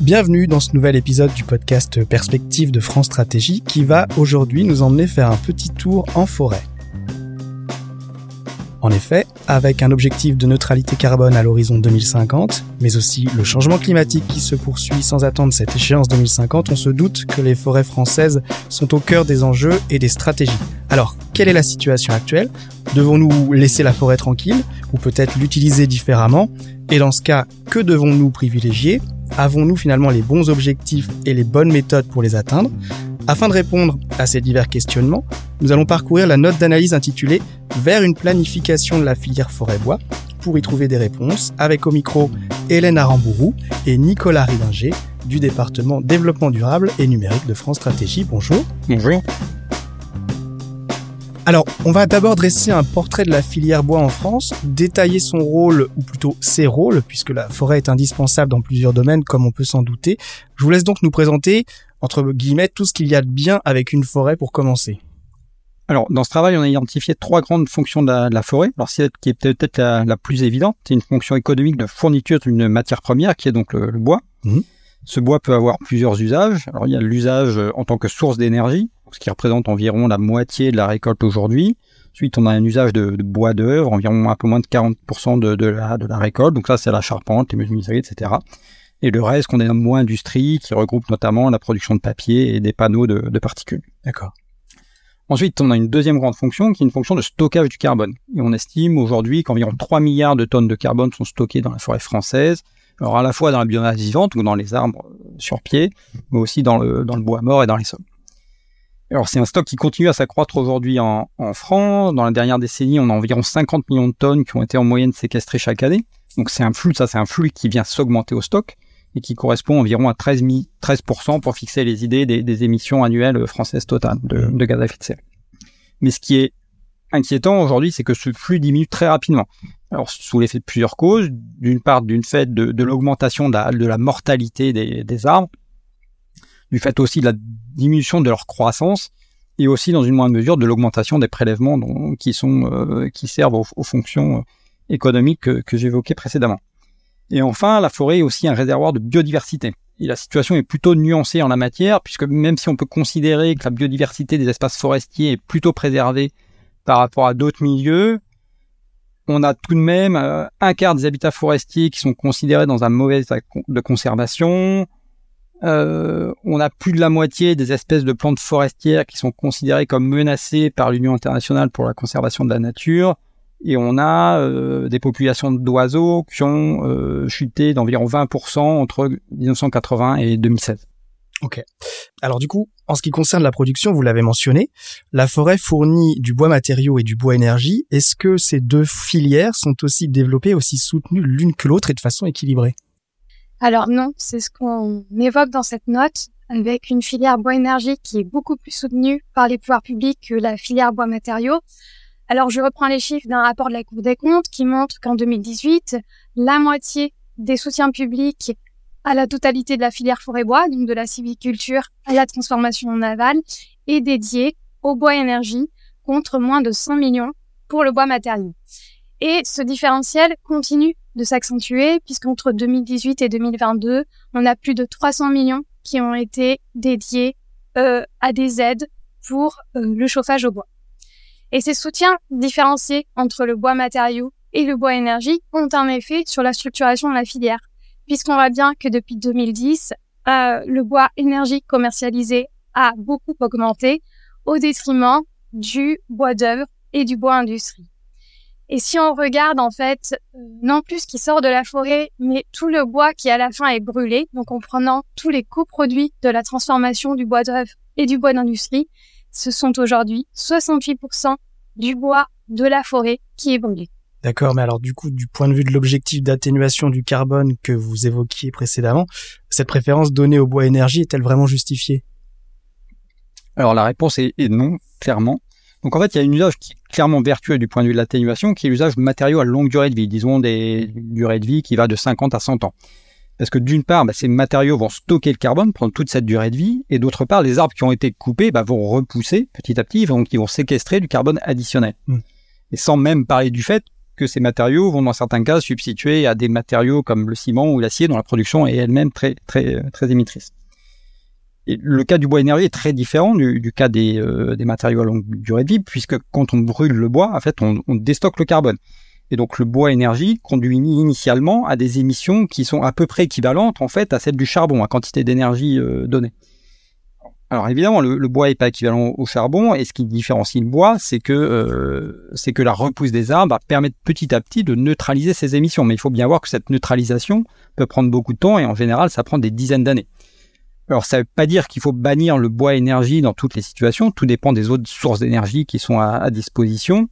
Bienvenue dans ce nouvel épisode du podcast Perspective de France Stratégie qui va aujourd'hui nous emmener faire un petit tour en forêt. En effet, avec un objectif de neutralité carbone à l'horizon 2050, mais aussi le changement climatique qui se poursuit sans attendre cette échéance 2050, on se doute que les forêts françaises sont au cœur des enjeux et des stratégies. Alors, quelle est la situation actuelle? Devons-nous laisser la forêt tranquille ou peut-être l'utiliser différemment? Et dans ce cas, que devons-nous privilégier? Avons-nous finalement les bons objectifs et les bonnes méthodes pour les atteindre? Afin de répondre à ces divers questionnements, nous allons parcourir la note d'analyse intitulée Vers une planification de la filière forêt-bois pour y trouver des réponses avec au micro Hélène Arambourou et Nicolas Ridinger du département développement durable et numérique de France Stratégie. Bonjour. Bonjour. Alors, on va d'abord dresser un portrait de la filière bois en France, détailler son rôle, ou plutôt ses rôles, puisque la forêt est indispensable dans plusieurs domaines, comme on peut s'en douter. Je vous laisse donc nous présenter entre guillemets, tout ce qu'il y a de bien avec une forêt pour commencer alors, dans ce travail, on a identifié trois grandes fonctions de la, forêt. Alors, celle qui est peut-être la, plus évidente, c'est une fonction économique de fourniture d'une matière première, qui est donc le, bois. Mhm. Ce bois peut avoir plusieurs usages. Alors, il y a l'usage en tant que source d'énergie, ce qui représente environ la moitié de la récolte aujourd'hui. Ensuite, on a un usage de, bois d'œuvre, environ un peu moins de 40% de, la, de la récolte. Donc ça, c'est la charpente, les menuiseries, etc et le reste qu'on est dans industrie qui regroupe notamment la production de papier et des panneaux de, particules. D'accord. Ensuite, on a une deuxième grande fonction qui est une fonction de stockage du carbone. Et on estime aujourd'hui qu'environ 3 milliards de tonnes de carbone sont stockées dans la forêt française, alors à la fois dans la biomasse vivante ou dans les arbres sur pied, mais aussi dans le, dans le bois mort et dans les sols. Alors c'est un stock qui continue à s'accroître aujourd'hui en, France. Dans la dernière décennie, on a environ 50 millions de tonnes qui ont été en moyenne séquestrées chaque année. Donc c'est un flux, ça c'est un flux qui vient s'augmenter au stock et qui correspond environ à 13, 13% pour fixer les idées des, émissions annuelles françaises totales de, gaz à effet de serre. Mais ce qui est inquiétant aujourd'hui, c'est que ce flux diminue très rapidement. Alors, sous l'effet de plusieurs causes, d'une part, d'une fait de, l'augmentation de la, de la, mortalité des, des, arbres, du fait aussi de la diminution de leur croissance, et aussi, dans une moindre mesure, de l'augmentation des prélèvements qui sont euh, qui servent aux, fonctions euh, économiques que, que j'évoquais précédemment. Et enfin, la forêt est aussi un réservoir de biodiversité. Et la situation est plutôt nuancée en la matière, puisque même si on peut considérer que la biodiversité des espaces forestiers est plutôt préservée par rapport à d'autres milieux, on a tout de même euh, un quart des habitats forestiers qui sont considérés dans un mauvais état de conservation. Euh, on a plus de la moitié des espèces de plantes forestières qui sont considérées comme menacées par l'Union internationale pour la conservation de la nature et on a euh, des populations d'oiseaux qui ont euh, chuté d'environ 20% entre 1980 et 2016. Ok. Alors du coup, en ce qui concerne la production, vous l'avez mentionné, la forêt fournit du bois matériaux et du bois énergie. Est-ce que ces deux filières sont aussi développées, aussi soutenues l'une que l'autre et de façon équilibrée? Alors non, c'est ce qu'on évoque dans cette note, avec une filière bois énergie qui est beaucoup plus soutenue par les pouvoirs publics que la filière bois matériaux. Alors, je reprends les chiffres d'un rapport de la Cour des comptes qui montre qu'en 2018, la moitié des soutiens publics à la totalité de la filière forêt-bois, donc de la civiculture à la transformation navale, est dédiée au bois énergie contre moins de 100 millions pour le bois matériel. Et ce différentiel continue de s'accentuer puisqu'entre 2018 et 2022, on a plus de 300 millions qui ont été dédiés euh, à des aides pour euh, le chauffage au bois. Et ces soutiens différenciés entre le bois matériau et le bois énergie ont un effet sur la structuration de la filière, puisqu'on voit bien que depuis 2010, euh, le bois énergie commercialisé a beaucoup augmenté au détriment du bois d'œuvre et du bois industrie. Et si on regarde en fait non plus ce qui sort de la forêt, mais tout le bois qui à la fin est brûlé, donc en prenant tous les coproduits de la transformation du bois d'œuvre et du bois d'industrie, ce sont aujourd'hui 68% du bois de la forêt qui est brûlé. D'accord, mais alors du coup, du point de vue de l'objectif d'atténuation du carbone que vous évoquiez précédemment, cette préférence donnée au bois énergie est-elle vraiment justifiée? Alors la réponse est, non, clairement. Donc en fait, il y a une usage qui clairement vertueux du point de vue de l'atténuation, qui est l'usage de matériaux à longue durée de vie, disons des durées de vie qui va de 50 à 100 ans. Parce que d'une part, bah, ces matériaux vont stocker le carbone pendant toute cette durée de vie, et d'autre part, les arbres qui ont été coupés bah, vont repousser petit à petit, donc ils vont séquestrer du carbone additionnel. Hmm. Et sans même parler du fait que ces matériaux vont dans certains cas substituer à des matériaux comme le ciment ou l'acier dont la production est elle-même très, très, très émettrice. Le cas du bois énergie est très différent du, cas des, euh, des, matériaux à longue durée de vie, puisque quand on brûle le bois, en fait, on, on déstocke le carbone. Et donc le bois énergie conduit initialement à des émissions qui sont à peu près équivalentes en fait à celles du charbon, à quantité d'énergie euh, donnée. Alors évidemment, le, bois n'est pas équivalent au charbon, et ce qui différencie le bois, c'est que euh, c'est que la repousse des arbres va permettre petit à petit de neutraliser ces émissions. Mais il faut bien voir que cette neutralisation peut prendre beaucoup de temps, et en général, ça prend des dizaines d'années. Alors ça ne veut pas dire qu'il faut bannir le bois énergie dans toutes les situations. Tout dépend des autres sources d'énergie qui sont à disposition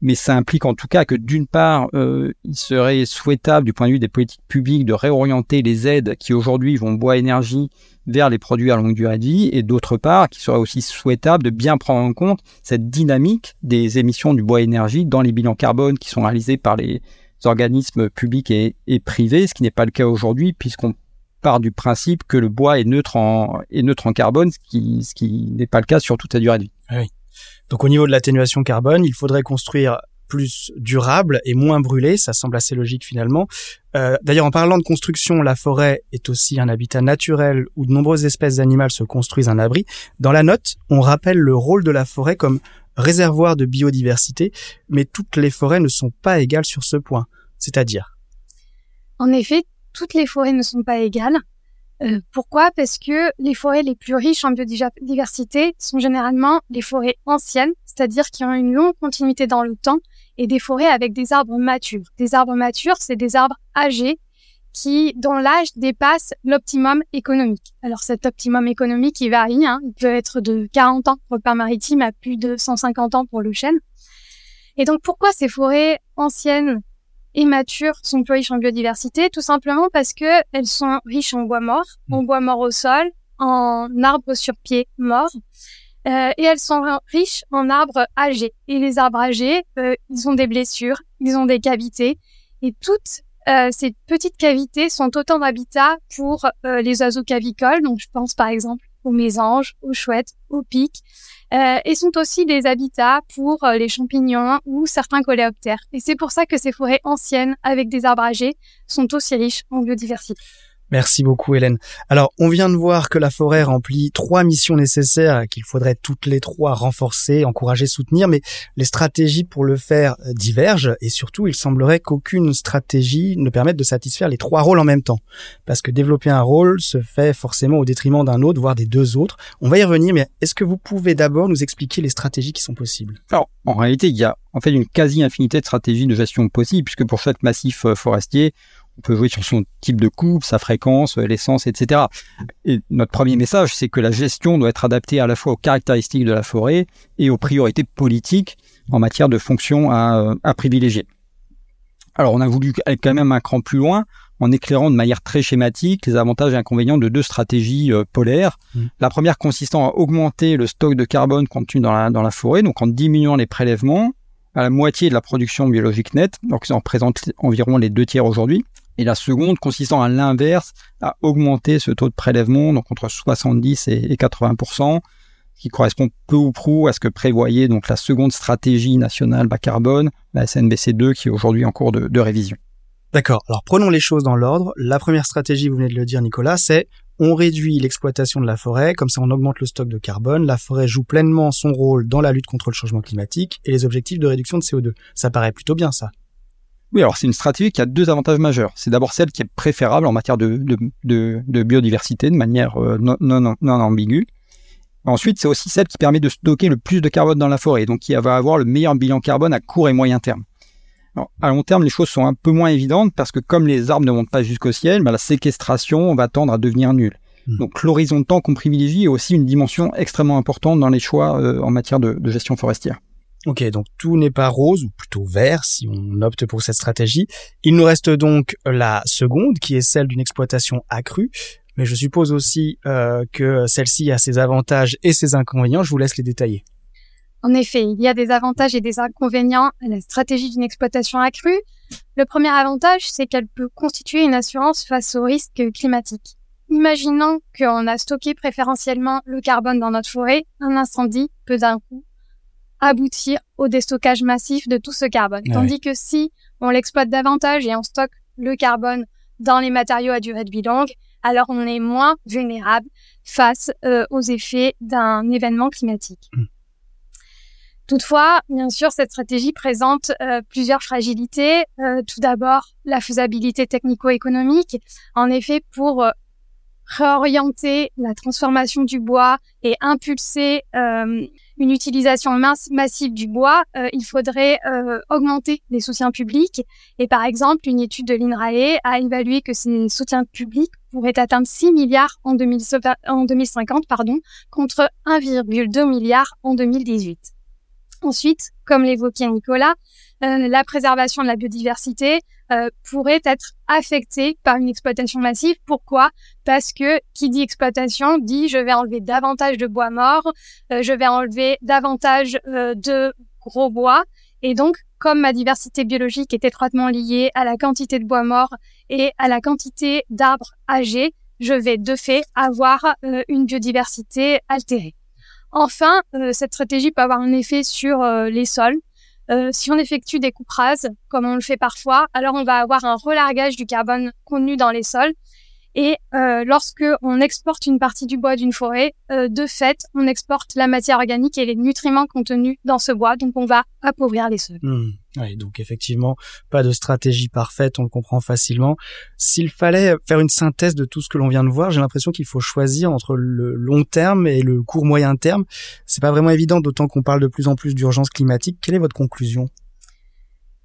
mais ça implique en tout cas que d'une part, euh, il serait souhaitable du point de vue des politiques publiques de réorienter les aides qui aujourd'hui vont bois énergie vers les produits à longue durée de vie, et d'autre part, qu'il serait aussi souhaitable de bien prendre en compte cette dynamique des émissions du bois énergie dans les bilans carbone qui sont réalisés par les organismes publics et, privés, ce qui n'est pas le cas aujourd'hui puisqu'on part du principe que le bois est neutre en, est neutre en carbone, ce qui, ce qui n'est pas le cas sur toute sa durée de vie. Ah oui. Donc au niveau de l'atténuation carbone, il faudrait construire plus durable et moins brûlé, ça semble assez logique finalement. Euh, D'ailleurs, en parlant de construction, la forêt est aussi un habitat naturel où de nombreuses espèces animales se construisent un abri. Dans la note, on rappelle le rôle de la forêt comme réservoir de biodiversité, mais toutes les forêts ne sont pas égales sur ce point. C'est-à-dire? En effet, toutes les forêts ne sont pas égales. Euh, pourquoi? Parce que les forêts les plus riches en biodiversité sont généralement les forêts anciennes, c'est-à-dire qui ont une longue continuité dans le temps, et des forêts avec des arbres matures. Des arbres matures, c'est des arbres âgés qui, dont l'âge dépasse l'optimum économique. Alors cet optimum économique, il varie. Hein. Il peut être de 40 ans pour le parc maritime à plus de 150 ans pour le chêne. Et donc pourquoi ces forêts anciennes et matures sont plus riches en biodiversité, tout simplement parce que elles sont riches en bois mort, mmh. en bois mort au sol, en arbres sur pied morts, euh, et elles sont riches en arbres âgés. Et les arbres âgés, euh, ils ont des blessures, ils ont des cavités, et toutes euh, ces petites cavités sont autant d'habitats pour euh, les oiseaux cavicoles. Donc, je pense par exemple aux mésanges, aux chouettes, aux pics, euh, et sont aussi des habitats pour euh, les champignons ou certains coléoptères. Et c'est pour ça que ces forêts anciennes avec des arbres âgés sont aussi riches en biodiversité. Merci beaucoup Hélène. Alors on vient de voir que la forêt remplit trois missions nécessaires qu'il faudrait toutes les trois renforcer, encourager, soutenir, mais les stratégies pour le faire euh, divergent et surtout il semblerait qu'aucune stratégie ne permette de satisfaire les trois rôles en même temps. Parce que développer un rôle se fait forcément au détriment d'un autre, voire des deux autres. On va y revenir, mais est-ce que vous pouvez d'abord nous expliquer les stratégies qui sont possibles? Alors en réalité il y a en fait une quasi-infinité de stratégies de gestion possibles puisque pour chaque massif euh, forestier on peut jouer sur son type de coupe, sa fréquence, euh, l'essence, etc. Et notre premier message, c'est que la gestion doit être adaptée à la fois aux caractéristiques de la forêt et aux priorités politiques en matière de fonctions à, à privilégier. Alors, on a voulu aller quand même un cran plus loin en éclairant de manière très schématique les avantages et inconvénients de deux stratégies euh, polaires. Mmh. La première consistant à augmenter le stock de carbone contenu dans la, dans la forêt, donc en diminuant les prélèvements à la moitié de la production biologique nette, donc ça en représente environ les deux tiers aujourd'hui et la seconde consistant à l'inverse, à augmenter ce taux de prélèvement, donc entre 70 et 80% qui correspond peu ou prou à ce que prévoyait donc la seconde stratégie nationale bas carbone, la SNBC2, qui est aujourd'hui en cours de, de révision. D'accord. Alors prenons les choses dans l'ordre. La première stratégie, vous venez de le dire, Nicolas, c'est on réduit l'exploitation de la forêt, comme ça on augmente le stock de carbone, la forêt joue pleinement son rôle dans la lutte contre le changement climatique et les objectifs de réduction de CO2. Ça paraît plutôt bien ça. Oui, alors c'est une stratégie qui a deux avantages majeurs. C'est d'abord celle qui est préférable en matière de, de, biodiversité de manière euh, non, non, non ambiguë. Ensuite, c'est aussi celle qui permet de stocker le plus de carbone dans la forêt, donc qui va avoir le meilleur bilan carbone à court et moyen terme. Alors, à long terme, les choses sont un peu moins évidentes parce que comme les arbres ne montent pas jusqu'au ciel, bah, la séquestration va tendre à devenir nulle. Hmm. Donc l'horizon de temps qu'on privilégie est aussi une dimension extrêmement importante dans les choix euh, en matière de gestion forestière. Ok, donc tout n'est pas rose, ou plutôt vert si on opte pour cette stratégie. Il nous reste donc la seconde, qui est celle d'une exploitation accrue. Mais je suppose aussi euh, que celle-ci a ses avantages et ses inconvénients. Je vous laisse les détailler. En effet, il y a des avantages et des inconvénients à la stratégie d'une exploitation accrue. Le premier avantage, c'est qu'elle peut constituer une assurance face aux risques climatiques. Imaginons qu'on a stocké préférentiellement le carbone dans notre forêt, un incendie peut d'un coup aboutir au déstockage massif de tout ce carbone. Tandis que si on l'exploite davantage et on stocke le carbone dans les matériaux à durée de vie longue, alors on est moins vulnérable face euh, aux effets d'un événement climatique. Mmh. Toutefois, bien sûr, cette stratégie présente euh, plusieurs fragilités. Euh, tout d'abord, la faisabilité technico-économique. En effet, pour réorienter la transformation du bois et impulser une utilisation massive du bois, euh, il faudrait euh, augmenter les soutiens publics. Et par exemple, une étude de l'INRAE a évalué que ces soutiens publics pourraient atteindre 6 milliards en, 2050 pardon, contre 1,2 milliard en 2018. Ensuite, comme l'évoquait Nicolas, euh, la préservation de la biodiversité euh, pourrait être affectée par une exploitation massive. Pourquoi? Parce que qui dit exploitation dit je vais enlever davantage de bois mort, euh, je vais enlever davantage de gros bois. Et donc, comme ma diversité biologique est étroitement liée à la quantité de bois mort et à la quantité d'arbres âgés, je vais de fait avoir une biodiversité altérée. Enfin, cette stratégie peut avoir un effet sur les sols. Euh, si on effectue des coupes rases, comme on le fait parfois, alors on va avoir un relargage du carbone contenu dans les sols. Et euh, lorsque on exporte une partie du bois d'une forêt, euh, de fait, on exporte la matière organique et les nutriments contenus dans ce bois. Donc, on va appauvrir les sols. Hmm. Oui, donc effectivement, pas de stratégie parfaite, on le comprend facilement. S'il fallait faire une synthèse de tout ce que l'on vient de voir, j'ai l'impression qu'il faut choisir entre le long terme et le court moyen terme. C'est pas vraiment évident, d'autant qu'on parle de plus en plus d'urgence climatique. Quelle est votre conclusion?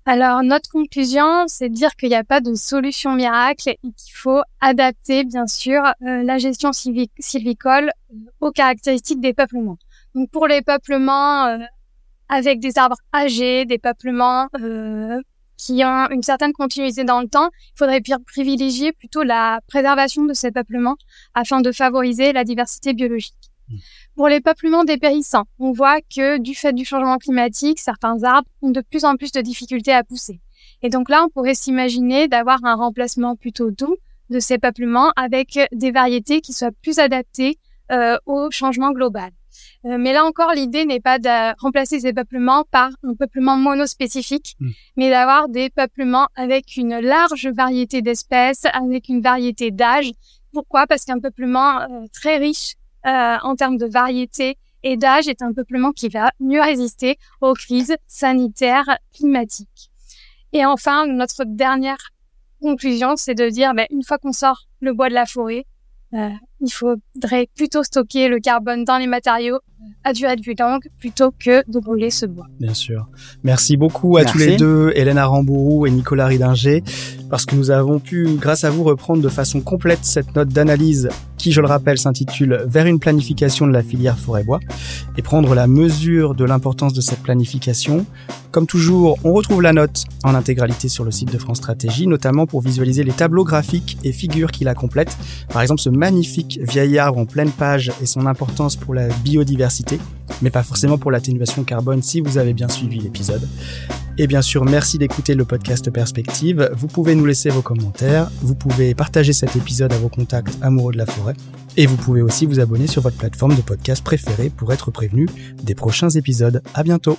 Alors, notre conclusion, c'est de dire qu'il n'y a pas de solution miracle et qu'il faut adapter, bien sûr, euh, la gestion sylvicole euh, aux caractéristiques des peuplements. Donc, pour les peuplements euh, avec des arbres âgés, des peuplements qui ont une certaine continuité dans le temps, il faudrait privilégier plutôt la préservation de ces peuplements afin de favoriser la diversité biologique. Pour les peuplements dépérissants, on voit que du fait du changement climatique, certains arbres ont de plus en plus de difficultés à pousser. Et donc là, on pourrait s'imaginer d'avoir un remplacement plutôt doux de ces peuplements avec des variétés qui soient plus adaptées euh, au changement global. Euh, mais là encore, l'idée n'est pas de remplacer ces peuplements par un peuplement monospécifique, mmh. mais d'avoir des peuplements avec une large variété d'espèces, avec une variété d'âge. Pourquoi? Parce qu'un peuplement euh, très riche euh, en termes de variété et d'âge est un peuplement qui va mieux résister aux crises sanitaires climatiques. Et enfin, notre dernière conclusion, c'est de dire, ben, une fois qu'on sort le bois de la forêt, euh, il faudrait plutôt stocker le carbone dans les matériaux à durée de vie longue plutôt que de brûler ce bois. Bien sûr. Merci beaucoup à tous les deux, Hélène Arambourou et Nicolas Ridinger, parce que nous avons pu, grâce à vous, reprendre de façon complète cette note d'analyse qui, je le rappelle, s'intitule Vers une planification de la filière forêt-bois et prendre la mesure de l'importance de cette planification. Comme toujours, on retrouve la note en intégralité sur le site de France Stratégie, notamment pour visualiser les tableaux graphiques et figures qui la complètent. Par exemple, ce magnifique vieil arbre en pleine page et son importance pour la biodiversité, mais pas forcément pour l'atténuation carbone si vous avez bien suivi l'épisode. Et bien sûr, merci d'écouter le podcast Perspective. Vous pouvez nous laisser vos commentaires, vous pouvez partager cet épisode à vos contacts amoureux de la forêt, et vous pouvez aussi vous abonner sur votre plateforme de podcast préférée pour être prévenu des prochains épisodes. À bientôt!